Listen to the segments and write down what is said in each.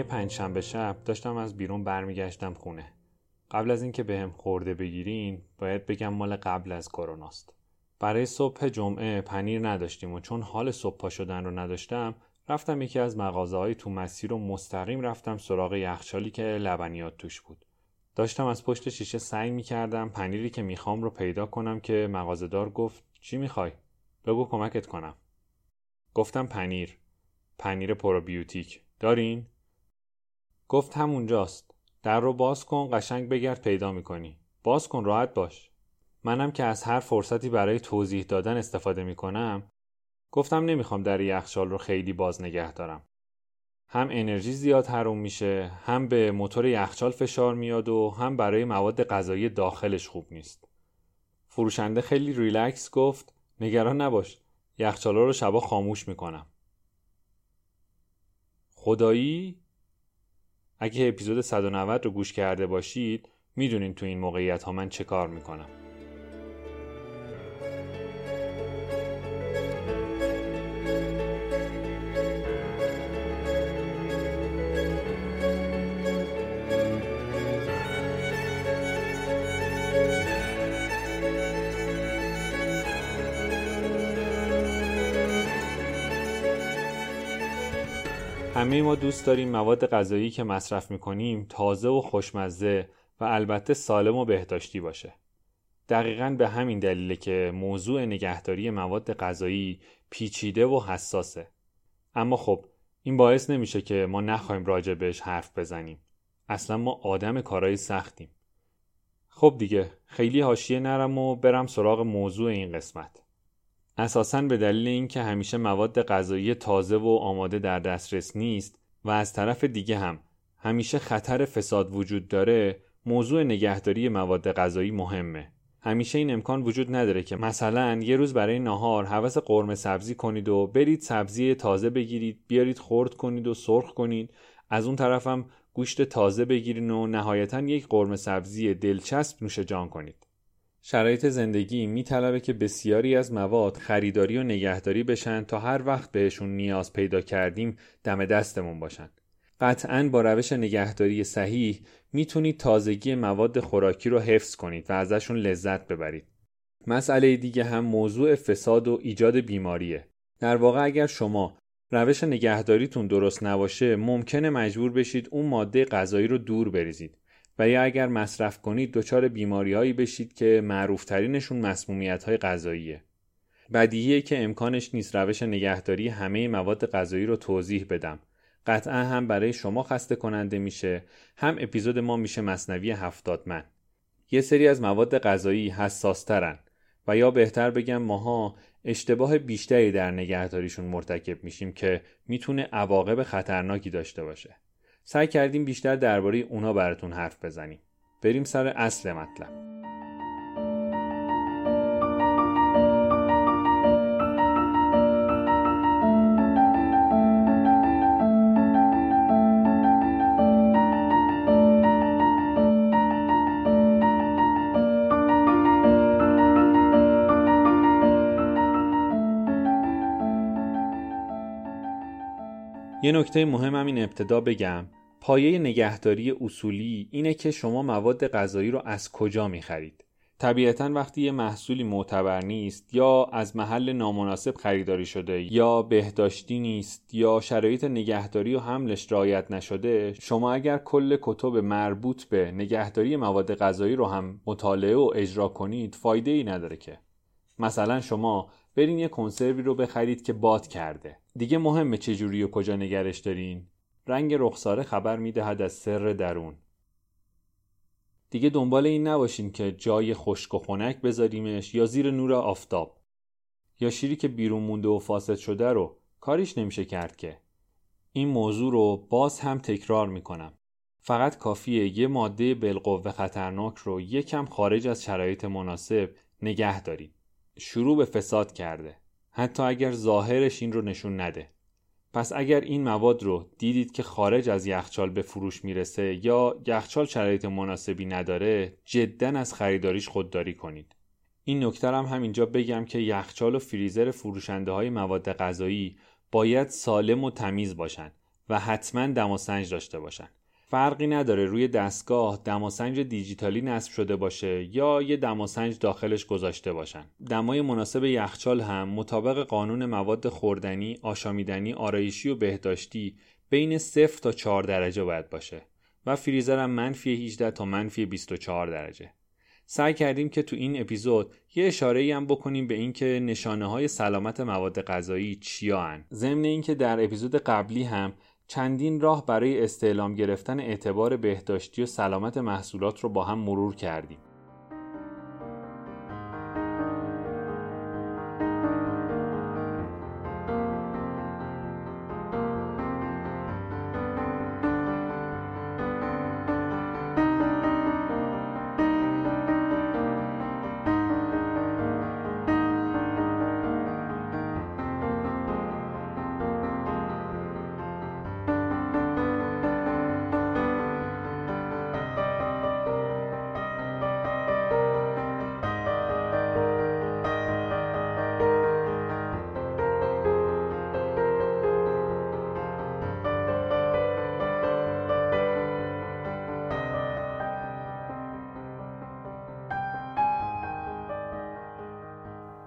یه پنجشنبه شب داشتم از بیرون برمیگشتم خونه. قبل از اینکه بهم خورده بگیرین باید بگم مال قبل از کروناست. برای صبح جمعه پنیر نداشتیم و چون حال صبح پا شدن رو نداشتم رفتم یکی از مغازه های تو مسیر و مستقیم رفتم سراغ یخچالی که لبنیات توش بود. داشتم از پشت شیشه سعی می کردم پنیری که می‌خوام رو پیدا کنم که مغازهدار گفت چی می‌خوای؟ بگو کمکت کنم. گفتم پنیر. پنیر پروبیوتیک. دارین؟ گفت همونجاست. در رو باز کن قشنگ بگرد پیدا می‌کنی. باز کن راحت باش. منم که از هر فرصتی برای توضیح دادن استفاده می‌کنم گفتم نمی‌خوام در یخچال رو خیلی باز نگه دارم. هم انرژی زیاد حروم میشه هم به موتور یخچال فشار میاد و هم برای مواد غذایی داخلش خوب نیست فروشنده خیلی ریلکس گفت نگران نباش یخچالا رو شبا خاموش می‌کنم خدایی اگه اپیزود 190 رو گوش کرده باشید می‌دونین تو این موقعیت ها من چه کار می‌کنم. همه ما دوست داریم مواد غذایی که مصرف می‌کنیم تازه و خوشمزه و البته سالم و بهداشتی باشه. دقیقا به همین دلیله که موضوع نگهداری مواد غذایی پیچیده و حساسه. اما خب این باعث نمیشه که ما نخواهیم راجبش حرف بزنیم. اصلا ما آدم کارهای سختیم. خب دیگه خیلی حاشیه نرم و برم سراغ موضوع این قسمت. اساساً به دلیل اینکه همیشه مواد غذایی تازه و آماده در دسترس نیست و از طرف دیگه هم همیشه خطر فساد وجود داره موضوع نگهداری مواد غذایی مهمه. همیشه این امکان وجود نداره که مثلا یه روز برای ناهار حوس قرمه سبزی کنید و برید سبزی تازه بگیرید بیارید خرد کنید و سرخ کنید. از اون طرفم گوشت تازه بگیرین و نهایتا یک قرمه سبزی دلچسب نوش جان کنید. شرایط زندگی میطلبه که بسیاری از مواد خریداری و نگهداری بشن تا هر وقت بهشون نیاز پیدا کردیم دم دستمون باشن. قطعا با روش نگهداری صحیح می‌تونید تازگی مواد خوراکی رو حفظ کنید و ازشون لذت ببرید. مسئله دیگه هم موضوع فساد و ایجاد بیماریه. در واقع اگر شما روش نگهداریتون درست نباشه ممکنه مجبور بشید اون ماده غذایی رو دور بریزید و یا اگر مصرف کنید دچار بیماریهایی بشید که معروفترینشون مسمومیت های غذاییه. بدیهیه که امکانش نیست روش نگهداری همه مواد غذایی رو توضیح بدم. قطعا هم برای شما خسته کننده میشه هم اپیزود ما میشه مصنوی هفتاد من. یه سری از مواد غذایی حساسترن و یا بهتر بگم ماها اشتباه بیشتری در نگهداریشون مرتکب میشیم که می‌تونه عواقب خطرناکی داشته باشه. سعی کردیم بیشتر درباره اونا براتون حرف بزنیم. بریم سر اصل مطلب. یه نکته مهم هم این ابتدا بگم. پایه نگهداری اصولی اینه که شما مواد غذایی رو از کجا می‌خرید. طبیعتا وقتی یه محصولی معتبر نیست یا از محل نامناسب خریداری شده یا بهداشتی نیست یا شرایط نگهداری و حملش رعایت نشده شما اگر کل کتب مربوط به نگهداری مواد غذایی رو هم مطالعه و اجرا کنید فایده ای نداره که. مثلا شما برین یه کنسروی رو بخرید که باد کرده. دیگه مهمه چجوری و کجا نگرش دارین. رنگ رخساره خبر می‌دهد از سر درون. دیگه دنبال این نباشین که جای خشک و خنک بذاریمش یا زیر نور آفتاب. یا شیری که بیرون مونده و فاسد شده رو کاریش نمیشه کرد که. این موضوع رو باز هم تکرار می‌کنم. فقط کافیه یه ماده بالقوه خطرناک رو یکم خارج از شرایط مناسب نگه دارید شروع به فساد کرده. حتی اگر ظاهرش این رو نشون نده. پس اگر این مواد رو دیدید که خارج از یخچال به فروش می‌رسه یا یخچال شرایط مناسبی نداره جدا از خریداریش خودداری کنید. این نکته هم همینجا بگم که یخچال و فریزر فروشنده های مواد غذایی باید سالم و تمیز باشند و حتما دماسنج داشته باشن. فرقی نداره روی دستگاه دماسنج دیجیتالی نصب شده باشه یا یه دماسنج داخلش گذاشته باشن. دمای مناسب یخچال هم مطابق قانون مواد خوردنی، آشامیدنی، آرایشی و بهداشتی بین 0 تا 4 درجه باید باشه و فریزر هم منفی 18 تا منفی 24 درجه. سعی کردیم که تو این اپیزود یه اشاره هم بکنیم به اینکه نشانه های سلامت مواد غذایی چیان. ضمن اینکه در اپیزود قبلی هم چندین راه برای استعلام گرفتن اعتبار بهداشتی و سلامت محصولات رو با هم مرور کردیم.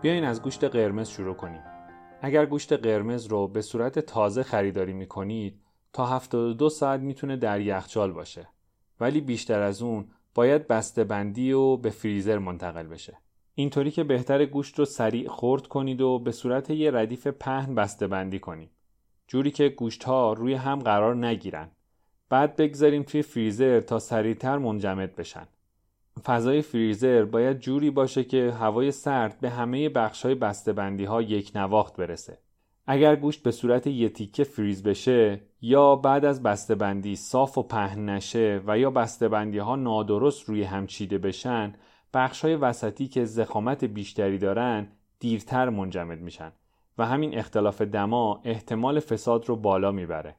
بیاین از گوشت قرمز شروع کنیم. اگر گوشت قرمز رو به صورت تازه خریداری می کنید تا 72 ساعت می‌تونه در یخچال باشه. ولی بیشتر از اون باید بسته بندی و به فریزر منتقل بشه. اینطوری که بهتر گوشت رو سریع خرد کنید و به صورت یه ردیف پهن بسته بندی کنید. جوری که گوشت ها روی هم قرار نگیرن. بعد بگذاریم توی فریزر تا سریعتر منجمد بشن. فضای فریزر باید جوری باشه که هوای سرد به همه بخش‌های بسته‌بندی ها یک نواخت برسه. اگر گوشت به صورت یه تیکه فریز بشه یا بعد از بسته‌بندی صاف و پهن نشه و یا بسته‌بندی ها نادرست روی هم چیده بشن بخش‌های وسطی که زخامت بیشتری دارن دیرتر منجمد میشن و همین اختلاف دما احتمال فساد رو بالا می‌بره.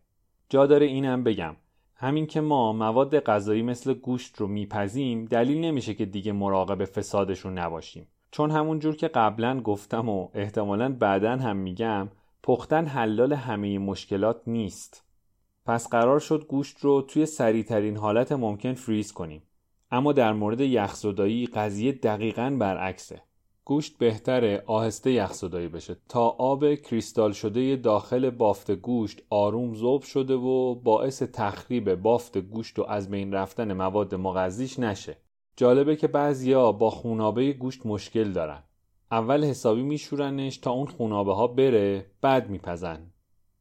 جا داره اینم بگم همین که ما مواد غذایی مثل گوشت رو میپزیم دلیل نمیشه که دیگه مراقب فسادشون نباشیم. چون همون جور که قبلا گفتم و احتمالا بعدا هم میگم پختن حلال همه مشکلات نیست. پس قرار شد گوشت رو توی سریعترین حالت ممکن فریز کنیم. اما در مورد یخزدایی قضیه دقیقا برعکسه. گوشت بهتره آهسته یخزدایی بشه. تا آب کریستال شده داخل بافت گوشت آروم ذوب شده و باعث تخریب بافت گوشت و از بین رفتن مواد مغذیش نشه. جالبه که بعضیا با خونابه گوشت مشکل دارن. اول حسابی میشورنش تا اون خونابه ها بره بعد میپزن.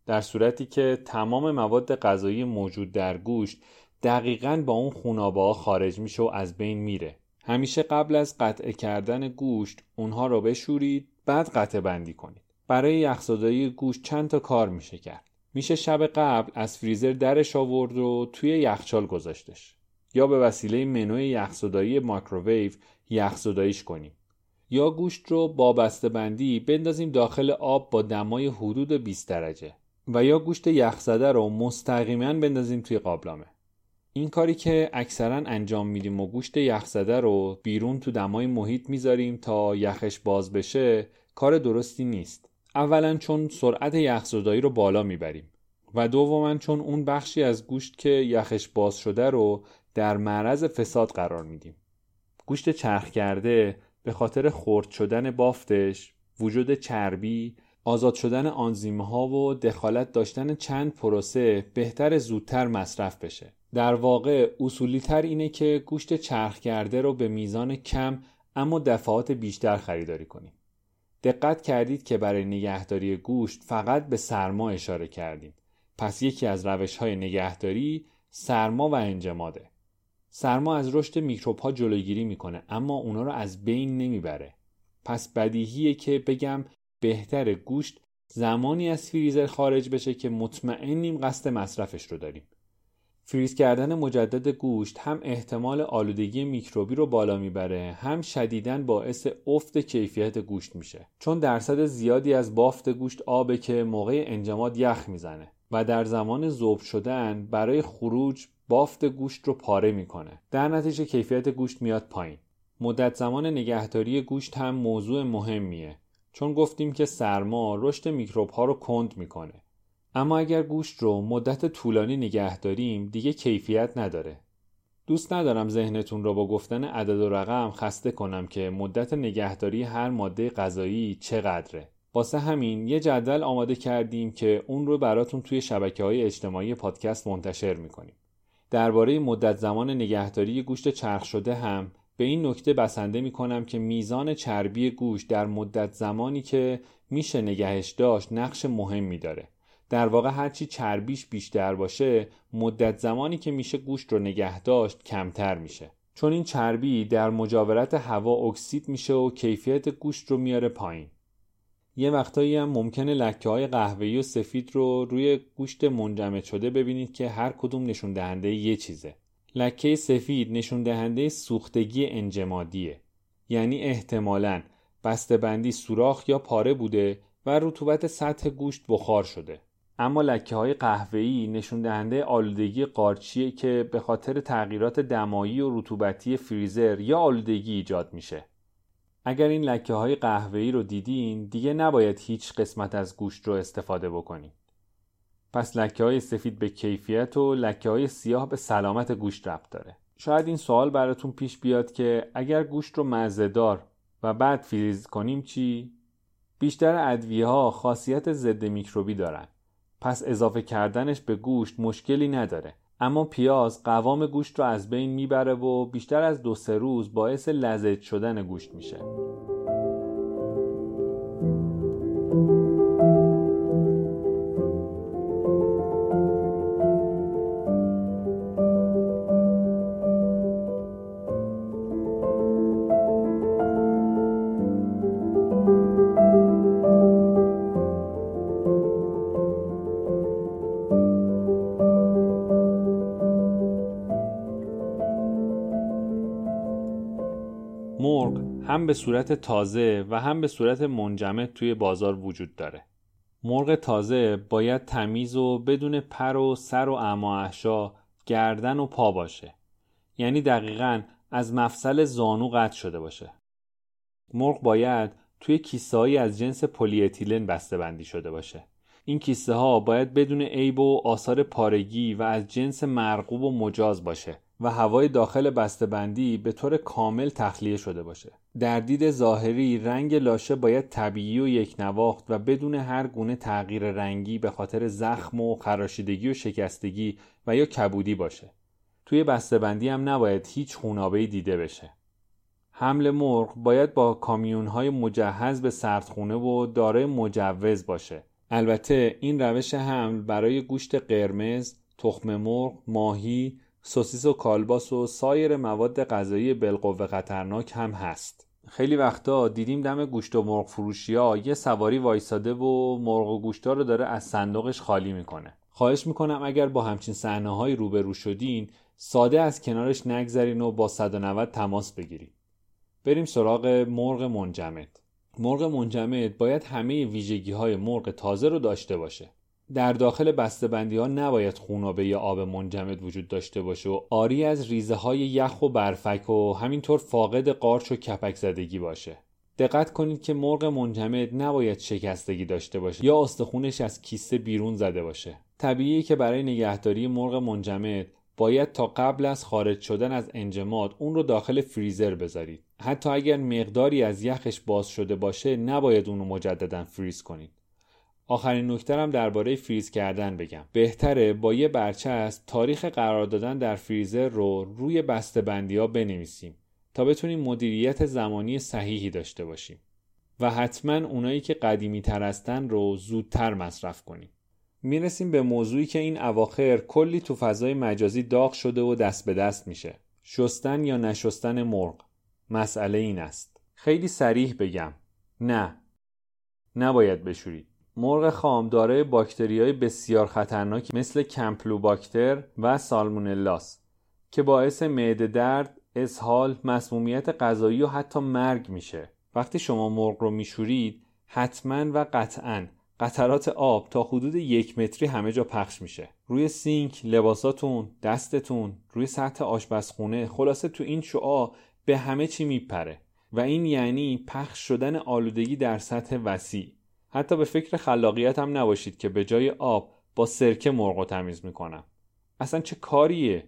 در صورتی که تمام مواد غذایی موجود در گوشت دقیقا با اون خونابه ها خارج میشه و از بین میره. همیشه قبل از قطع کردن گوشت اونها رو بشورید بعد قطع بندی کنید. برای یخزدایی گوشت چند تا کار میشه کرد. میشه شب قبل از فریزر درش آورد و توی یخچال گذاشتش. یا به وسیله منوی یخزدایی مایکروویو یخزداییش کنیم. یا گوشت رو با بسته بندی بندازیم داخل آب با دمای حدود 20 درجه. و یا گوشت یخزده رو مستقیما بندازیم توی قابلمه. این کاری که اکثرا انجام میدیم و گوشت یخزده رو بیرون تو دمای محیط می‌ذاریم تا یخش باز بشه کار درستی نیست. اولا چون سرعت یخزدایی رو بالا می‌بریم و دوما چون اون بخشی از گوشت که یخش باز شده رو در معرض فساد قرار میدیم. گوشت چرخ کرده به خاطر خرد شدن بافتش وجود چربی آزاد شدن آنزیم ها و دخالت داشتن چند پروسه بهتر زودتر مصرف بشه. در واقع اصولی تر اینه که گوشت چرخ کرده رو به میزان کم اما دفعات بیشتر خریداری کنیم. دقت کردید که برای نگهداری گوشت فقط به سرما اشاره کردیم. پس یکی از روش های نگهداری سرما و انجماده. سرما از رشد میکروب ها جلوگیری می‌کنه اما اونا رو از بین نمی‌بره. پس بدیهیه که بگم بهتر گوشت زمانی از فریزر خارج بشه که مطمئنیم قصد مصرفش رو داریم. فریز کردن مجدد گوشت هم احتمال آلودگی میکروبی رو بالا می‌بره هم شدیداً باعث افت کیفیت گوشت میشه. چون درصد زیادی از بافت گوشت آبه که موقع انجماد یخ می‌زنه و در زمان ذوب شدن برای خروج بافت گوشت رو پاره می‌کنه. در نتیجه کیفیت گوشت میاد پایین. مدت زمان نگهداری گوشت هم موضوع مهمیه. چون گفتیم که سرما رشد میکروب ها رو کند می‌کنه. اما اگر گوشت رو مدت طولانی نگه داریم دیگه کیفیت نداره. دوست ندارم ذهنتون رو با گفتن عدد و رقم خسته کنم که مدت نگهداری هر ماده غذایی چقدره. واسه همین یه جدول آماده کردیم که اون رو براتون توی شبکه های اجتماعی پادکست منتشر می‌کنیم. درباره مدت زمان نگهداری گوشت چرخ شده هم به این نکته بسنده می کنم که میزان چربی گوشت در مدت زمانی که میشه نگهش داشت نقش مهمی داره. در واقع هرچی چربیش بیشتر باشه مدت زمانی که میشه گوشت رو نگه داشت کمتر میشه. چون این چربی در مجاورت هوا اکسید میشه و کیفیت گوشت رو میاره پایین. یه وقتایی هم ممکنه لکه های قهوه‌ای و سفید رو روی گوشت منجمد شده ببینید که هر کدوم نشون دهنده یه چیزه. لکه سفید نشون دهنده سوختگی انجمادیه. یعنی احتمالاً بندی سوراخ یا پاره بوده و رطوبت سطح گوشت بخار شده. اما لکه های قهوه‌ای نشون دهنده آلودگی قارچیه که به خاطر تغییرات دمایی و رطوبتی فریزر یا آلودگی ایجاد میشه. اگر این لکه های قهوه‌ای رو دیدین دیگه نباید هیچ قسمت از گوشت رو استفاده بکنید. پس لکه های سفید به کیفیت و لکه های سیاه به سلامت گوشت ربط داره. شاید این سوال براتون پیش بیاد که اگر گوشت رو مزهدار و بعد فریز کنیم چی؟ بیشتر ادویه ها خاصیت ضد میکروبی دارن. پس اضافه کردنش به گوشت مشکلی نداره. اما پیاز قوام گوشت رو از بین می‌بره و بیشتر از دو سه روز باعث لذت شدن گوشت میشه. به صورت تازه و هم به صورت منجمد توی بازار وجود داره. مرغ تازه باید تمیز و بدون پر و سر و احشا گردن و پا باشه. یعنی دقیقا از مفصل زانو قطع شده باشه. مرغ باید توی کیسه از جنس پلی اتیلن بسته بندی شده باشه. این کیسه ها باید بدون عیب و آثار پارگی و از جنس مرغوب و مجاز باشه و هوای داخل بسته‌بندی به طور کامل تخلیه شده باشه. در دید ظاهری رنگ لاشه باید طبیعی و یک نواخت و بدون هر گونه تغییر رنگی به خاطر زخم و خراشیدگی و شکستگی و یا کبودی باشه. توی بسته‌بندی هم نباید هیچ خونابه دیده بشه. حمل مرغ باید با کامیون های مجهز به سردخونه و دارای مجوز باشه. البته این روش حمل برای گوشت قرمز، تخم مرغ، ماهی، سوسیس و کالباس و سایر مواد غذایی بالقوه خطرناک هم هست. خیلی وقتا دیدیم دم گوشت و مرغ فروشی ها یه سواری وایساده و مرغ و گوشتا رو داره از صندوقش خالی می‌کنه. خواهش می‌کنم اگر با همچین صحنه های روبرو شدین ساده از کنارش نگذرین و با 190 تماس بگیرید بریم سراغ مرغ منجمد. مرغ منجمد باید همه ویژگی های مرغ تازه رو داشته باشه. در داخل بندی ها نباید خونابه یا آب منجمد وجود داشته باشه و آری از ریزه های یخ و برفک و همینطور فاقد قارچ و کپک زدگی باشه. دقت کنید که مرغ منجمد نباید شکستگی داشته باشه یا استخونش از کیسه بیرون زده باشه. طبیعی که برای نگهداری مرغ منجمد باید تا قبل از خارج شدن از انجماد اون رو داخل فریزر بذارید. حتی اگر مقداری از یخش باز شده باشه نباید اون رو مجددا فریز کنید. آخرین نکترم درباره فریز کردن بگم. بهتره با یه برچسب تاریخ قرار دادن در فریزر رو روی بسته بندی ها بنویسیم تا بتونیم مدیریت زمانی صحیحی داشته باشیم و حتما اونایی که قدیمی تر هستن رو زودتر مصرف کنیم. می‌رسیم به موضوعی که این اواخر کلی تو فضای مجازی داغ شده و دست به دست میشه. شستن یا نشستن مرغ. مسئله این است. خیلی سریح بگم. نه. نباید بشورید. مرغ خام دارای های بسیار خطرناکی مثل کمپلوباکتر و سالمونلاس که باعث معده درد، اسهال، مسمومیت غذایی و حتی مرگ میشه. وقتی شما مرغ رو میشورید حتما و قطعا قطرات آب تا حدود یک متری همه جا پخش میشه. روی سینک لباساتون دستتون روی سطح آشپزخونه خلاصه تو این شعا به همه چی میپره. و این یعنی پخش شدن آلودگی در سطح وسیع. حتی به فکر خلاقیت هم نباشید که به جای آب با سرکه مرغ تمیز می‌کنم. اصلا چه کاریه؟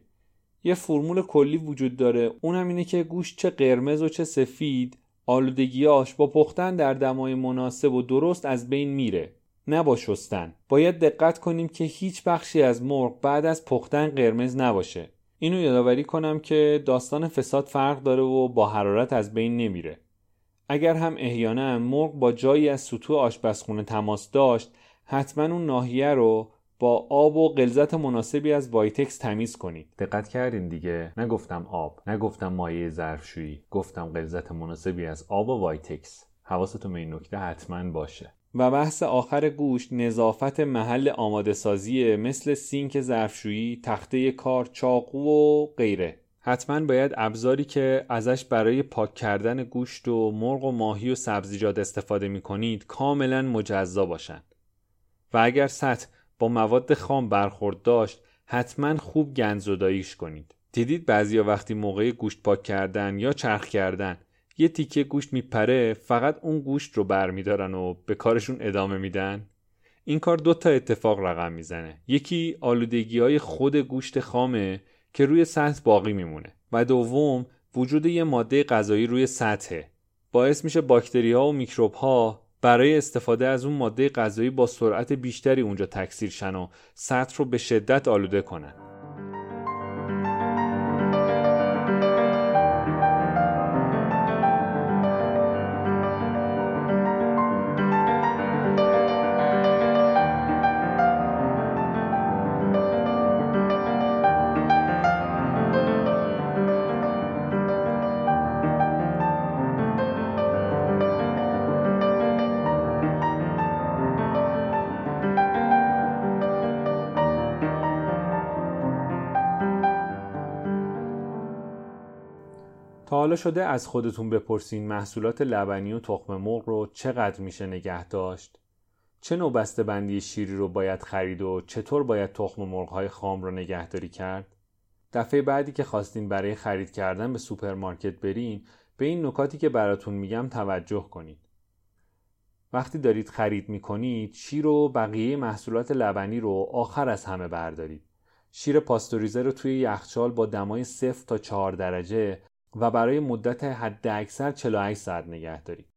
یه فرمول کلی وجود داره. اونم اینه که گوشت چه قرمز و چه سفید آلودگیاش با پختن در دمای مناسب و درست از بین میره نه با شستن. باید دقت کنیم که هیچ بخشی از مرغ بعد از پختن قرمز نباشه. اینو یادآوری کنم که داستان فساد فرق داره و با حرارت از بین نمیره. اگر هم احیانا مرغ با جایی از سطوح آشپزخونه تماس داشت حتما اون ناحیه رو با آب و غلظت مناسبی از وایتکس تمیز کنید. دقت کردین دیگه؟ نگفتم آب نگفتم مایع ظرفشویی گفتم غلظت مناسبی از آب و وایتکس. حواستون به این نکته حتما باشه. و بحث آخر گوشت نظافت محل آماده سازی مثل سینک ظرفشویی تخته کار چاقو و غیره. حتما باید ابزاری که ازش برای پاک کردن گوشت و مرغ و ماهی و سبزیجات استفاده می کنید کاملا مجزا باشند و اگر سطح با مواد خام برخورد داشت حتما خوب گنزداییش کنید. دیدید بعضیا وقتی موقع گوشت پاک کردن یا چرخ کردن یه تیکه گوشت میپره فقط اون گوشت رو برمیدارن و به کارشون ادامه میدن؟ این کار دو تا اتفاق رقم می‌زنه. یکی آلودگی های خود گوشت خامه که روی سطح باقی میمونه. و دوم وجود یه ماده غذایی روی سطحه. باعث میشه باکتری ها و میکروب ها برای استفاده از اون ماده غذایی با سرعت بیشتری اونجا تکثیر شن و سطح رو به شدت آلوده کنن. شده از خودتون بپرسین محصولات لبنی و تخم مرغ رو چقدر میشه نگه داشت؟ چه نوع بسته بندی شیری رو باید خرید و چطور باید تخم مرغ های خام رو نگهداری کرد؟ دفعه بعدی که خواستین برای خرید کردن به سوپرمارکت برین به این نکاتی که براتون میگم توجه کنید. وقتی دارید خرید می‌کنید شیر و بقیه محصولات لبنی رو آخر از همه بردارید. شیر پاستوریزه رو توی یخچال با دمای 0 تا 4 درجه و برای مدت حد اکثر 48 ساعت نگه دارید.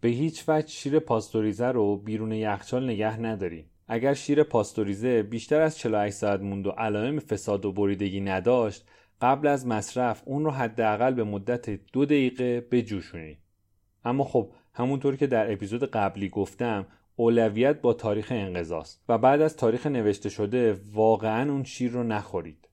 به هیچ وجه شیر پاستوریزه رو بیرون یخچال نگه ندارید. اگر شیر پاستوریزه بیشتر از 48 ساعت موند و علائم فساد و بریدگی نداشت قبل از مصرف اون رو حداقل به مدت دو دقیقه بجوشونید. اما خب همونطور که در اپیزود قبلی گفتم اولویت با تاریخ انقضاست و بعد از تاریخ نوشته شده واقعا اون شیر رو نخورید.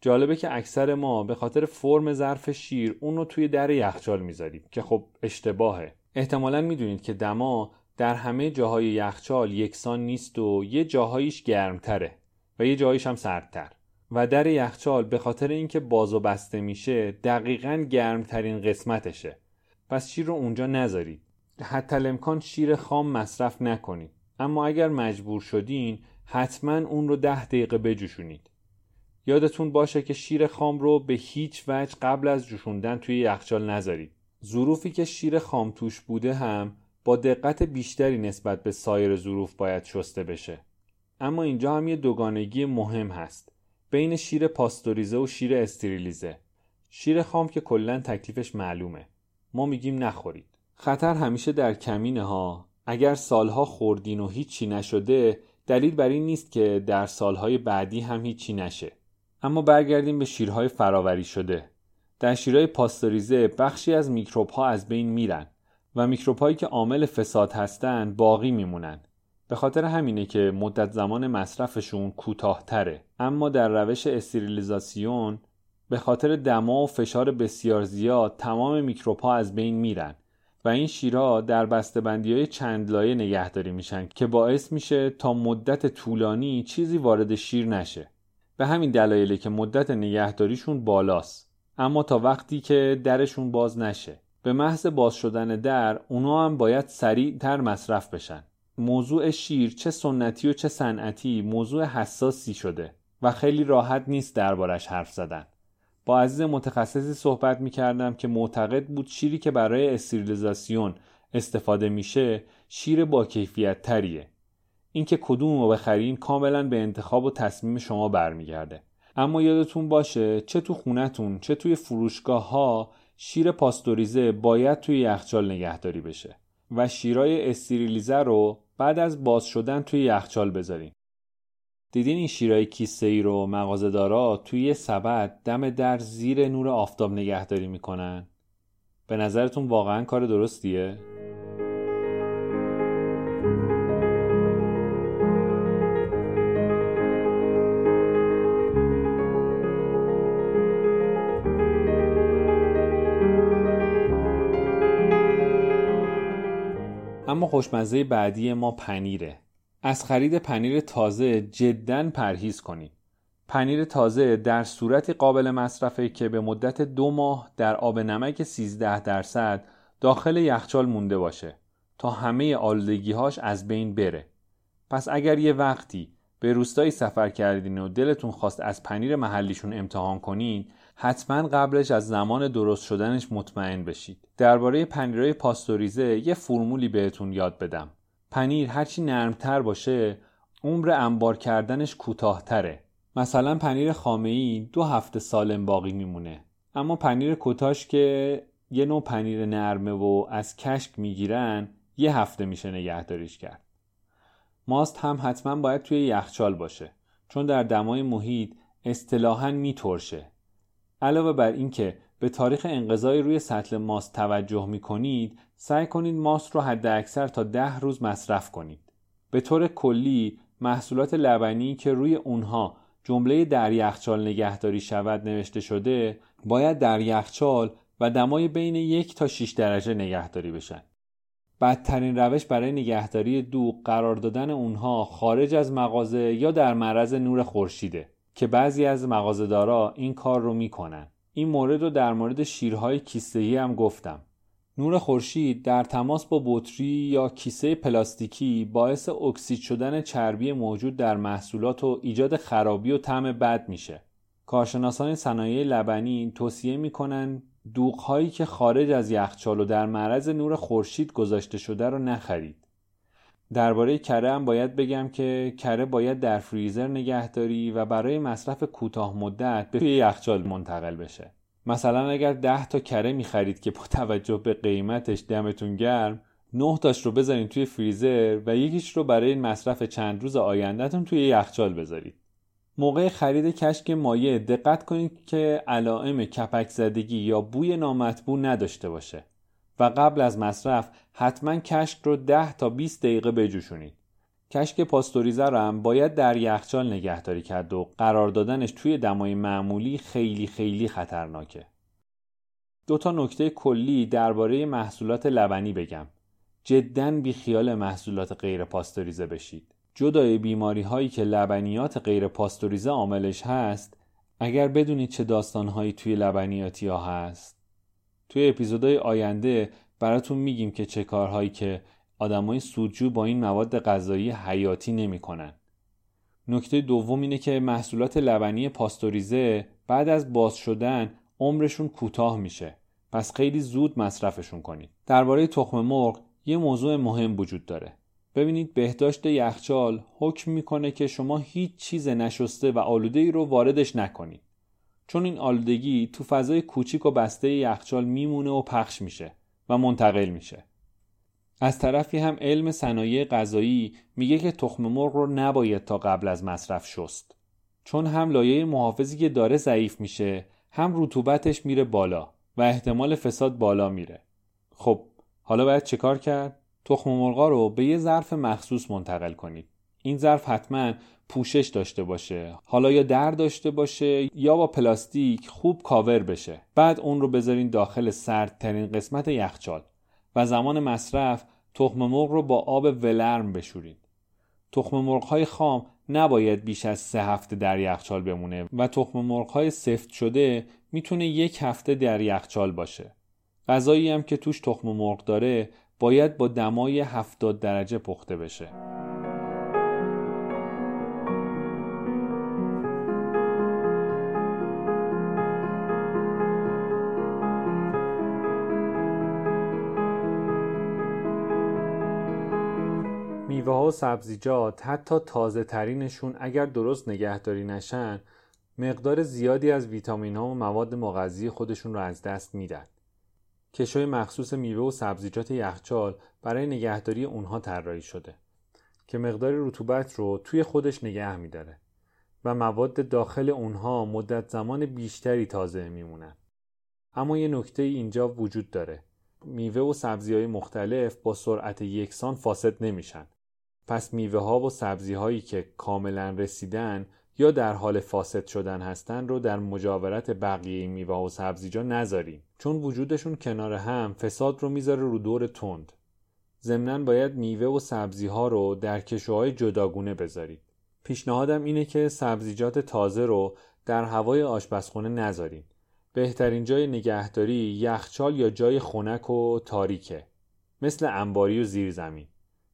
جالبه که اکثر ما به خاطر فرم ظرف شیر اون رو توی در یخچال می‌ذاریم که خب اشتباهه. احتمالا می‌دونید که دما در همه جاهای یخچال یکسان نیست و یه جاهایش گرمتره و یه جاهایش هم سردتر. و در یخچال به خاطر اینکه باز و بسته میشه دقیقا گرمترین قسمتشه. پس شیر رو اونجا نذارید. حتی امکان شیر خام مصرف نکنید. اما اگر مجبور شدین حتما اون رو ده دقیقه بجوشونید. یادتون باشه که شیر خام رو به هیچ وجه قبل از جوشوندن توی یخچال نذارید. ظروفی که شیر خام توش بوده هم با دقت بیشتری نسبت به سایر ظروف باید شسته بشه. اما اینجا هم یه دوگانگی مهم هست. بین شیر پاستوریزه و شیر استریلیزه. شیر خام که کلا تکلیفش معلومه. ما میگیم نخورید. خطر همیشه در کمینه ها. اگر سالها خوردین و هیچی نشده دلیل بر این نیست که در سالهای بعدی هم هیچی نشه. اما برگردیم به شیرهای فراوری شده. در شیرهای پاستوریزه بخشی از میکروب ها از بین میرن و میکروب هایی که عامل فساد هستند باقی میمونن. به خاطر همینه که مدت زمان مصرفشون کوتاهتره. اما در روش استریلیزاسیون به خاطر دما و فشار بسیار زیاد تمام میکروب ها از بین میرن و این شیرها در بندی های چند لایه نگهداری میشن که باعث میشه تا مدت طولانی چیزی وارد شیر نشه. به همین دلایلی که مدت نگهداریشون بالاست. اما تا وقتی که درشون باز نشه. به محض باز شدن در اونا هم باید سریع تر مصرف بشن. موضوع شیر چه سنتی و چه صنعتی موضوع حساسی شده و خیلی راحت نیست دربارش حرف زدن. با عزیز متخصصی صحبت می کردم که معتقد بود شیری که برای استریلیزاسیون استفاده میشه شیر با کیفیت تریه اینکه کدوم رو بخرین کاملا به انتخاب و تصمیم شما برمیگرده. اما یادتون باشه چه تو خونتون چه توی فروشگاه ها شیر پاستوریزه باید توی یخچال نگهداری بشه و شیرای استریلیزه رو بعد از باز شدن توی یخچال بذارین. دیدین این شیرای کیسه ای رو مغازه‌دارا توی سبد دم در زیر نور آفتاب نگهداری می‌کنن؟ به نظرتون واقعا کار درستیه؟ اما خوشمزه بعدی ما پنیره. از خرید پنیر تازه جدا پرهیز کنید پنیر تازه در صورتی قابل مصرفه که به مدت دو ماه در آب نمک 13 درصد داخل یخچال مونده باشه تا همه آلودگیهاش از بین بره. پس اگر یه وقتی به روستایی سفر کردین و دلتون خواست از پنیر محلیشون امتحان کنین حتما قبلش از زمان درست شدنش مطمئن بشید. درباره پنیرهای پاستوریزه یه فرمولی بهتون یاد بدم. پنیر هرچی نرمتر باشه عمر انبار کردنش کوتاهتره. مثلا پنیر خامه دو هفته سالم باقی میمونه. اما پنیر کتاش که یه نوع پنیر نرمه و از کشک می‌گیرن یه هفته میشه نگهداریش کرد. ماست هم حتما باید توی یخچال باشه چون در دمای محیط اصطلاحا میترشه. علاوه بر اینکه به تاریخ انقضای روی سطل ماست توجه می کنید سعی کنید ماست رو حد اکثر تا ده روز مصرف کنید. به طور کلی محصولات لبنی که روی اونها جمله در یخچال نگهداری شود نوشته شده باید در یخچال و دمای بین یک تا 6 درجه نگهداری بشن. بدترین روش برای نگهداری دوغ قرار دادن اونها خارج از مغازه یا در معرض نور خورشیده. که بعضی از مغازهدارا این کار رو می‌کنن این مورد رو در مورد شیرهای کیسه‌ای هم گفتم نور خورشید در تماس با بطری یا کیسه پلاستیکی باعث اکسید شدن چربی موجود در محصولات و ایجاد خرابی و طعم بد میشه. کارشناسان صنایع لبنی توصیه می‌کنن دوغهایی که خارج از یخچال و در معرض نور خورشید گذاشته شده رو نخرید. درباره کره هم باید بگم که کره باید در فریزر نگهداری و برای مصرف کوتاه مدت به یخچال منتقل بشه. مثلا اگر 10 تا کره می‌خرید که با توجه به قیمتش دمتون گرم 9 تاش رو بذارین توی فریزر و یکیش رو برای مصرف چند روز آیندهتون توی یخچال بذارید. موقع خرید کشک مایع دقت کنید که علائم کپک زدگی یا بوی نامطبوع نداشته باشه و قبل از مصرف حتما کشک رو 10 تا 20 دقیقه بجوشونید. کشک پاستوریزه رو هم باید در یخچال نگهداری کرد و قرار دادنش توی دمای معمولی خیلی خیلی خطرناکه. دو تا نکته کلی درباره محصولات لبنی بگم. جدا بی خیال محصولات غیر پاستوریزه بشید. جدای بیماری هایی که لبنیات غیر پاستوریزه عاملش هست اگر بدونید چه داستانهایی توی لبنیاتی ها هست توی اپیزودهای آینده براتون میگیم که چه کارهایی که آدمای سودجو با این مواد غذایی حیاتی نمی‌کنن. نکته دوم اینه که محصولات لبنی پاستوریزه بعد از باز شدن عمرشون کوتاه میشه. پس خیلی زود مصرفشون کنید. درباره تخم مرغ یه موضوع مهم وجود داره. ببینید بهداشت یخچال حکم می‌کنه که شما هیچ چیز نشسته و آلوده ای رو واردش نکنید. چون این آلودگی تو فضای کوچیک و بسته یخچال میمونه و پخش میشه و منتقل میشه. از طرفی هم علم صنایع غذایی میگه که تخم مرغ رو نباید تا قبل از مصرف شست. چون هم لایه محافظی که داره ضعیف میشه هم رطوبتش میره بالا و احتمال فساد بالا میره. خب حالا باید چه کار کرد؟ تخم مرغا رو به یه ظرف مخصوص منتقل کنید. این ظرف حتما پوشش داشته باشه حالا یا در داشته باشه یا با پلاستیک خوب کاور بشه بعد اون رو بذارین داخل سردترین قسمت یخچال و زمان مصرف تخم مرغ رو با آب ولرم بشورید. تخم مرغ های خام نباید بیش از سه هفته در یخچال بمونه و تخم مرغ های سفت شده می‌تونه یک هفته در یخچال باشه. غذایی هم که توش تخم مرغ داره باید با دمای 70 درجه پخته بشه. میوه ها و سبزیجات حتی تازه ترینشون اگر درست نگهداری نشن مقدار زیادی از ویتامین ها و مواد مغذی خودشون رو از دست میدن. کشوی مخصوص میوه و سبزیجات یخچال برای نگهداری اونها طراحی شده که مقدار رطوبت رو توی خودش نگه میداره و مواد داخل اونها مدت زمان بیشتری تازه میمونن. اما یه نکته اینجا وجود داره. میوه و سبزی های مختلف با سرعت یکسان فاسد نمیشن. پس میوه ها و سبزی هایی که کاملا رسیدن یا در حال فاسد شدن هستن رو در مجاورت بقیه میوه و سبزیجا نذاریم چون وجودشون کنار هم فساد رو می‌ذاره رو دور تند. ضمنا باید میوه و سبزی ها رو در کشوهای جداگونه بذارید. پیشنهادم اینه که سبزیجات تازه رو در هوای آشپزخونه نذاریم. بهترین جای نگهداری یخچال یا جای خنک و تاریکه. مثل انباری و زیرزمین.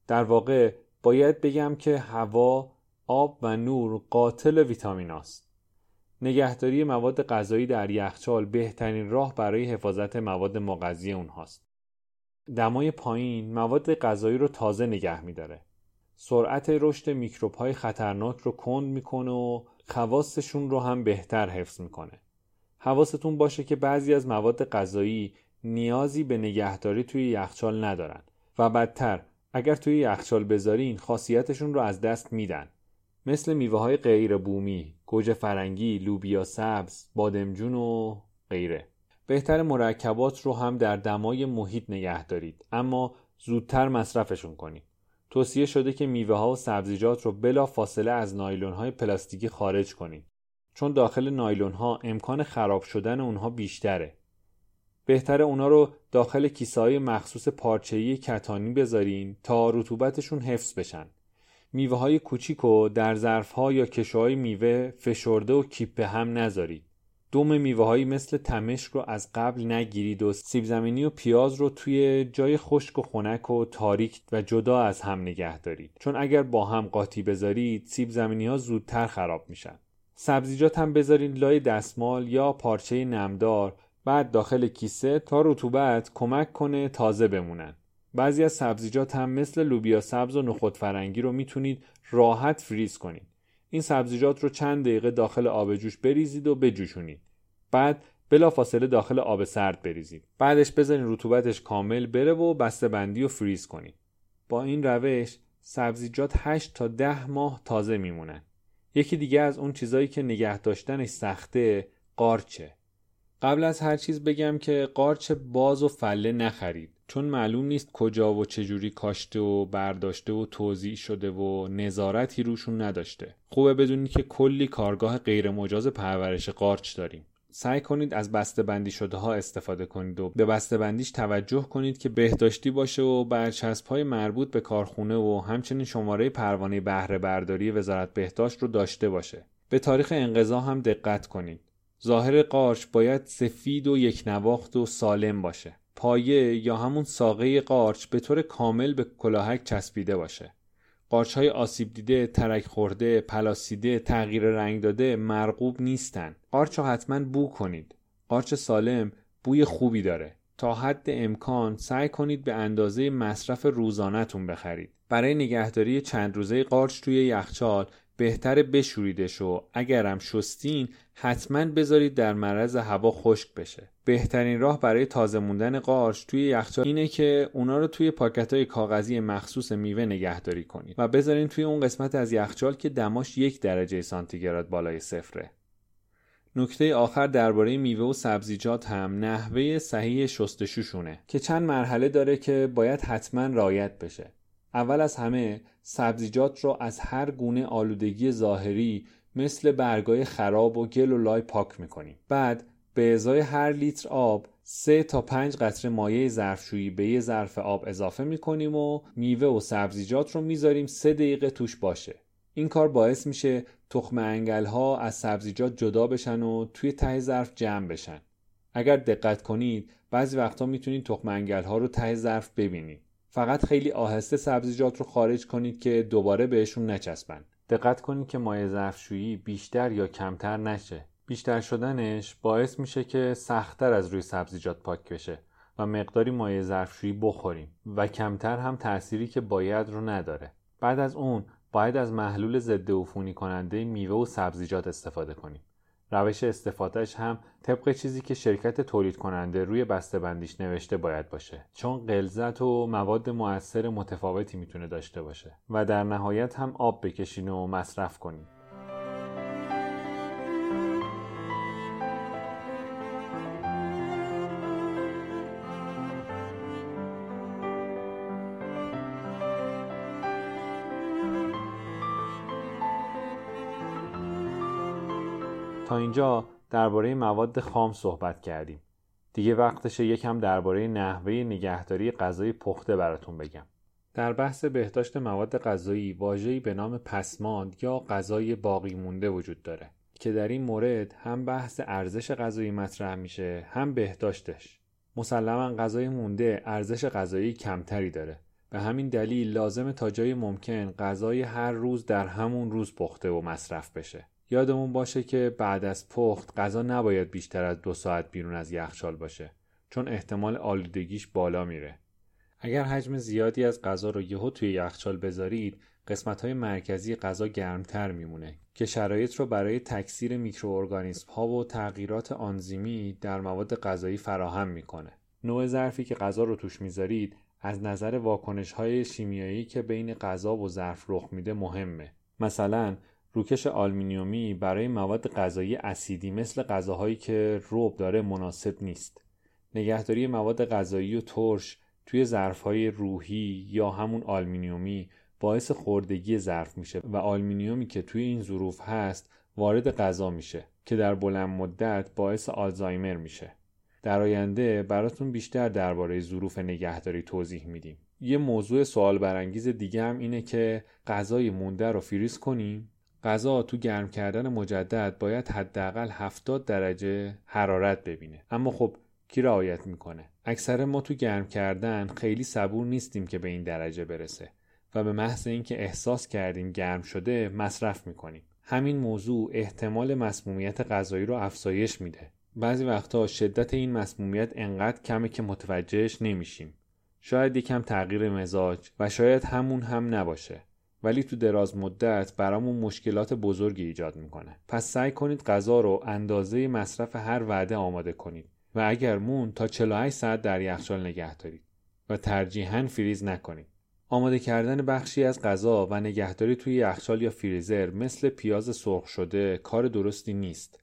در واقع باید بگم که هوا، آب و نور قاتل ویتامین است. نگهداری مواد غذایی در یخچال بهترین راه برای حفاظت مواد مغذی اونهاست. دمای پایین مواد غذایی رو تازه نگه میداره. سرعت رشد میکروب های خطرناک رو کند می‌کنه و خواستشون رو هم بهتر حفظ می‌کنه. حواستون باشه که بعضی از مواد غذایی نیازی به نگهداری توی یخچال ندارن و بدتر اگر توی یخچال بذارین خاصیتشون رو از دست میدن. مثل میوه های غیر بومی، گوجه فرنگی، لوبیا سبز، بادمجون و غیره. بهتر مرکبات رو هم در دمای محیط نگه دارید اما زودتر مصرفشون کنید. توصیه شده که میوه ها و سبزیجات رو بلا فاصله از نایلون های پلاستیکی خارج کنید چون داخل نایلون ها امکان خراب شدن اونها بیشتره. بهتره اونا رو داخل کیسه مخصوص پارچه‌ای کتانی بذارین تا رطوبتشون حفظ بشن. میوه های کوچیک و در ظرف ها یا کشوهای میوه فشرده و کیپ هم نذارید. دوم میوه هایی مثل تمشک رو از قبل نگیرید و سیب زمینی و پیاز رو توی جای خشک و خنک و تاریک و جدا از هم نگه دارید چون اگر با هم قاطی بذارید سیب زمینی ها زودتر خراب میشن سبزیجات هم بذارید لای دستمال یا پارچه نمدار بعد داخل کیسه تا رطوبت کمک کنه تازه بمونن. بعضی از سبزیجات هم مثل لوبیا سبز و نخود فرنگی رو می‌تونید راحت فریز کنید. این سبزیجات رو چند دقیقه داخل آب جوش بریزید و بجوشونید. بعد بلافاصله داخل آب سرد بریزید. بعدش بذارین رطوبتش کامل بره و بسته بندی و فریز کنید. با این روش سبزیجات 8 تا 10 ماه تازه میمونن. یکی دیگه از اون چیزایی که نگه داشتنش سخته قارچه. قبل از هر چیز بگم که قارچ باز و فله نخرید. چون معلوم نیست کجا و چجوری کاشته و برداشته و توضیح شده و نظارتی روشون نداشته. خوبه بدونید که کلی کارگاه غیر مجاز پرورش قارچ داریم. سعی کنید از بسته بندی شده ها استفاده کنید و به بسته بندیش توجه کنید که بهداشتی باشه و برچسب های مربوط به کارخونه و همچنین شماره پروانه بهره برداری وزارت بهداشت رو داشته باشه. به تاریخ انقضا هم دقت کنید. ظاهر قارچ باید سفید و یک نواخت و سالم باشه پایه یا همون ساقه قارچ به طور کامل به کلاهک چسبیده باشه قارچ های آسیب دیده، ترک خورده، پلاسیده، تغییر رنگ داده مرغوب نیستن. قارچ حتما بو کنید. قارچ سالم بوی خوبی داره. تا حد امکان سعی کنید به اندازه مصرف روزانهتون بخرید. برای نگهداری چند روزه قارچ توی یخچال بهتره بشوریدش و اگرم شستین حتما بذارید در معرض هوا خشک بشه. بهترین راه برای تازه موندن قارچ توی یخچال اینه که اونا رو توی پاکت های کاغذی مخصوص میوه نگهداری کنید و بذارین توی اون قسمت از یخچال که دماش یک درجه سانتیگراد بالای صفره. نکته آخر درباره میوه و سبزیجات هم نحوه صحیح شستشوشونه که چند مرحله داره که باید حتما رعایت بشه. اول از همه سبزیجات را از هر گونه آلودگی ظاهری مثل برگای خراب و گل و لای پاک می‌کنیم. بعد به ازای هر لیتر آب سه تا پنج قطره مایع ظرفشویی به یه ظرف آب اضافه می‌کنیم و میوه و سبزیجات رو می‌ذاریم سه دقیقه توش باشه. این کار باعث میشه تخم انگل ها از سبزیجات جدا بشن و توی ته ظرف جمع بشن. اگر دقت کنید بعضی وقتا می‌تونید تخم انگل ها رو ته ظرف ببینید. فقط خیلی آهسته سبزیجات رو خارج کنید که دوباره بهشون نچسبن. دقت کنید که مایع ظرفشویی بیشتر یا کمتر نشه. بیشتر شدنش باعث میشه که سختتر از روی سبزیجات پاک بشه و مقداری مایع ظرفشویی بخوریم و کمتر هم تأثیری که باید رو نداره. بعد از اون باید از محلول ضد عفونی کننده میوه و سبزیجات استفاده کنیم. روش استفادهش هم طبق چیزی که شرکت تولید کننده روی بسته بندیش نوشته باید باشه. چون غلظت و مواد مؤثر متفاوتی می‌تونه داشته باشه. و در نهایت هم آب بکشین و مصرف کنیم اینجا درباره مواد خام صحبت کردیم. دیگه وقتشه یکم درباره نحوه نگهداری غذای پخته براتون بگم. در بحث بهداشت مواد غذایی واژه‌ای به نام پسماند یا غذای باقی مونده وجود داره که در این مورد هم بحث ارزش غذایی مطرح میشه هم بهداشتش. مسلما غذای مونده ارزش غذایی کمتری داره. به همین دلیل لازم تا جای ممکن غذای هر روز در همون روز پخته و مصرف بشه. یادمون باشه که بعد از پخت غذا نباید بیشتر از دو ساعت بیرون از یخچال باشه چون احتمال آلودگیش بالا میره. اگر حجم زیادی از غذا رو یهو توی یخچال بذارید قسمت های مرکزی غذا گرمتر میمونه که شرایط رو برای تکثیر میکروارگانیسم ها و تغییرات آنزیمی در مواد غذایی فراهم می‌کنه. نوع ظرفی که غذا رو توش می‌ذارید از نظر واکنش های شیمیایی که بین غذا و ظرف رخ میده مهمه. مثلا روکش آلمینیومی برای مواد غذایی اسیدی مثل غذاهایی که روب داره مناسب نیست. نگهداری مواد غذایی و ترش توی ظرفهای روحی یا همون آلمینیومی باعث خوردگی ظرف میشه و آلمینیومی که توی این ظروف هست وارد غذا میشه که در بلند مدت باعث آلزایمر میشه. در آینده براتون بیشتر درباره ظروف نگهداری توضیح میدیم. یه موضوع سوال برانگیز دیگه هم اینه که غذای مونده رو فریز کنیم غذا تو گرم کردن مجدد باید حداقل 70 درجه حرارت ببینه. اما خب کی رعایت می‌کنه؟ اکثر ما تو گرم کردن خیلی صبور نیستیم که به این درجه برسه و به محض اینکه احساس کردیم گرم شده مصرف می‌کنیم. همین موضوع احتمال مسمومیت غذایی رو افزایش میده. بعضی وقتا شدت این مسمومیت انقدر کمه که متوجهش نمیشیم. شاید یکم تغییر مزاج و شاید همون هم نباشه. ولی تو دراز مدت برامون مشکلات بزرگی ایجاد می‌کنه. پس سعی کنید غذا رو اندازه مصرف هر وعده آماده کنید و اگر مون تا 48 ساعت در یخچال نگه دارید و ترجیحاً فریز نکنید. آماده کردن بخشی از غذا و نگهداری توی یخچال یا فریزر مثل پیاز سرخ شده کار درستی نیست.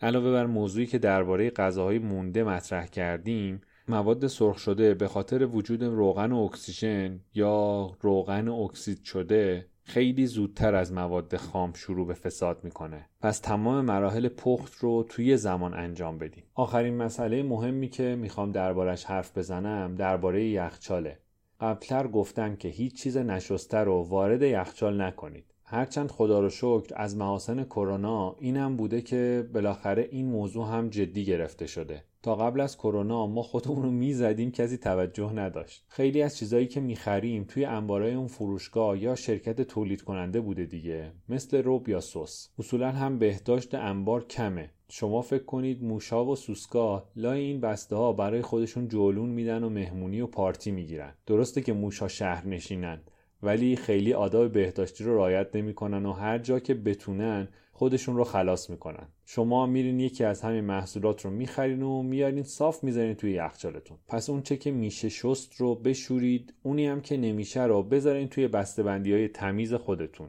علاوه بر موضوعی که درباره غذاهای مونده مطرح کردیم مواد سرخ شده به خاطر وجود روغن و اکسیژن یا روغن اکسید شده خیلی زودتر از مواد خام شروع به فساد می‌کنه. پس تمام مراحل پخت رو توی زمان انجام بدیم. آخرین مسئله مهمی که می‌خوام دربارش حرف بزنم درباره یخچاله. قبلتر گفتم که هیچ چیز نشسته رو وارد یخچال نکنید. هرچند خدا رو شکر از محاسن کرونا اینم بوده که بالاخره این موضوع هم جدی گرفته شده. تا قبل از کرونا ما خودمون رو می‌زدیم کسی توجه نداشت. خیلی از چیزایی که می‌خریم توی انبارای اون فروشگاه یا شرکت تولید کننده بوده دیگه مثل روب یا سس. اصولا هم بهداشت انبار کمه. شما فکر کنید موشا و سوسکا لای این بسته ها برای خودشون جولون میدن و مهمونی و پارتی می‌گیرن. درسته که موشا شهر نشینن ولی خیلی آداب بهداشتی رو رعایت نمی‌کنن و هر جا که بتونن خودشون رو خلاص می‌کنن. شما میرین یکی از همین محصولات رو می‌خرین و میارین صاف می‌ذارین توی یخچالتون. پس اون چه که میشه شست رو بشورید اونی هم که نمیشه رو بذارین توی بسته‌بندی های تمیز خودتون.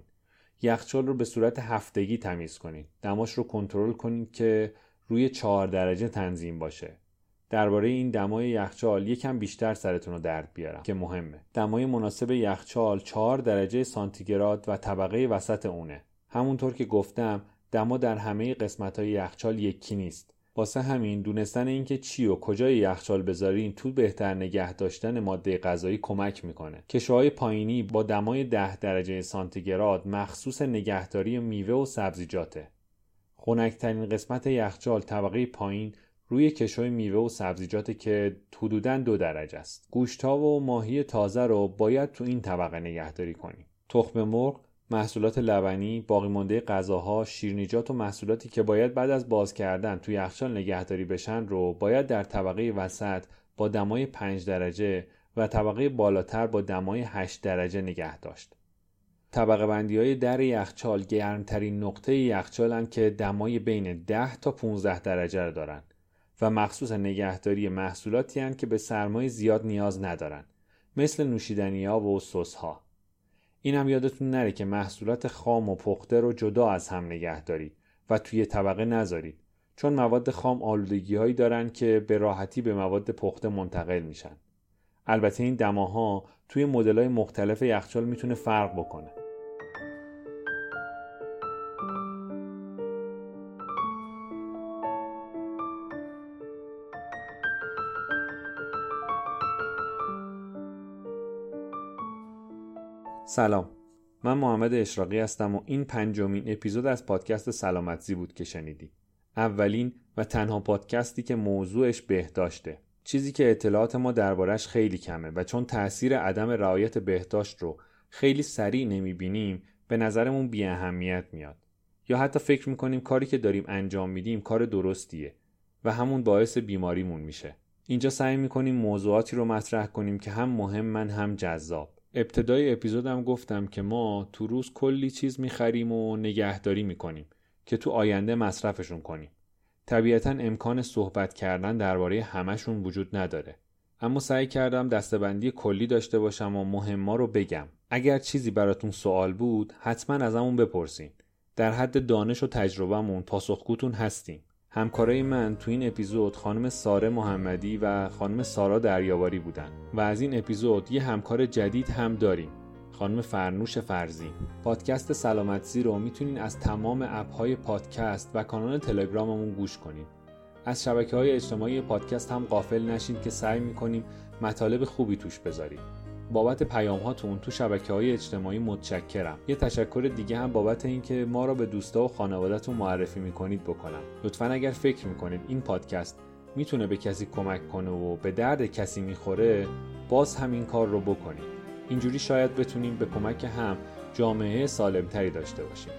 یخچال رو به صورت هفتگی تمیز کنید دماش رو کنترل کنید که روی چهار درجه تنظیم باشه. درباره این دمای یخچال یکم بیشتر سرتون رو درد بیارم که مهمه. دمای مناسب یخچال 4 درجه سانتیگراد و طبقه وسط اونه. همونطور که گفتم دما در همه قسمت های یخچال یکی نیست. واسه همین دونستن اینکه چی و کجای یخچال بذارین تو بهتر نگه داشتن ماده غذایی کمک می‌کنه. کشوهای پایینی با دمای 10 درجه سانتیگراد مخصوص نگهداری میوه و سبزیجاته. خنکترین قسمت یخچال طبقه پایین روی کشوی میوه و سبزیجات که حدودا دو درجه است. گوشتها و ماهی تازه رو باید تو این طبقه نگهداری کنیم تخم مرغ محصولات لبنی، باقی مانده غذاها، شیرنیجات و محصولاتی که باید بعد از باز کردن توی یخچال نگهداری بشن رو باید در طبقه وسط با دمای 5 درجه و طبقه بالاتر با دمای 8 درجه نگه داشت. طبقه بندی های در یخچال گرمترین نقطه یخچالن که دمای بین 10 تا 15 درجه رو دارن و مخصوص نگهداری محصولاتی هن که به سرمای زیاد نیاز ندارن مثل نوشیدنی ها و سس ها. این هم یادتون نره که محصولات خام و پخته رو جدا از هم نگه دارید و توی طبقه نذارید چون مواد خام آلودگی هایی دارن که به راحتی به مواد پخته منتقل میشن. البته این دماها توی مدل های مختلف یخچال می‌تونه فرق بکنه. سلام. من محمد اشراقی هستم و این پنجمین اپیزود از پادکست سلامتزی بود که شنیدی. اولین و تنها پادکستی که موضوعش بهداشته. چیزی که اطلاعات ما دربارش خیلی کمه و چون تاثیر عدم رعایت بهداشت رو خیلی سریع نمی‌بینیم به نظرمون بی اهمیت میاد. یا حتی فکر می‌کنیم کاری که داریم انجام میدیم کار درستیه و همون باعث بیماریمون میشه. اینجا سعی می‌کنیم موضوعاتی رو مطرح کنیم که هم مهم هم جذاب. ابتدای اپیزودم گفتم که ما تو روز کلی چیز می‌خریم و نگهداری می‌کنیم که تو آینده مصرفشون کنیم. طبیعتا امکان صحبت کردن درباره همشون وجود نداره. اما سعی کردم دستبندی کلی داشته باشم و مهما رو بگم. اگر چیزی براتون سوال بود حتما ازمون بپرسین. در حد دانش و تجربهمون پاسخگوتون هستیم. همکارای من تو این اپیزود خانم ساره محمدی و خانم سارا دریاواری بودن و از این اپیزود یه همکار جدید هم داریم خانم فرنوش فرزی. پادکست سلامتزی رو می‌تونین از تمام اپهای پادکست و کانال تلگراممون گوش کنید از شبکه های اجتماعی پادکست هم قافل نشین که سعی می‌کنیم مطالب خوبی توش بذاریم. بابت پیام هاتون تو شبکه های اجتماعی متشکرم. یه تشکر دیگه هم بابت اینکه ما را به دوستا و خانوادهتون معرفی می‌کنید بکنم. لطفا اگر فکر می‌کنید این پادکست می‌تونه به کسی کمک کنه و به درد کسی می‌خوره باز هم این کار رو بکنید. اینجوری شاید بتونیم به کمک هم جامعه سالمتری داشته باشیم.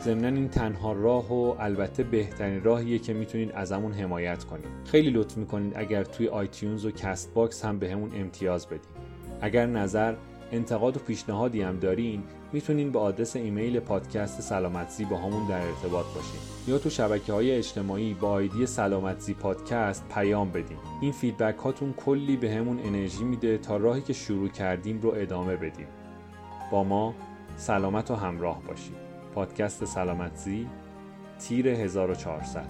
ضمنا این تنها راه و البته بهترین راهیه که می‌تونید ازمون حمایت کنید. خیلی لطف می‌کنید اگر توی iTunes و CastBox هم بهمون یه امتیاز بدید. اگر نظر انتقاد و پیشنهادی هم دارین می‌تونین به آدرس ایمیل پادکست سلامتزی باهامون در ارتباط باشین. یا تو شبکه های اجتماعی با ID سلامتزی پادکست پیام بدین. این feedback هاتون کلی بهمون انرژی میده تا راهی که شروع کردیم رو ادامه بدیم. با ما سلامت و همراه باشید. پادکست سلامتزی تیر 1400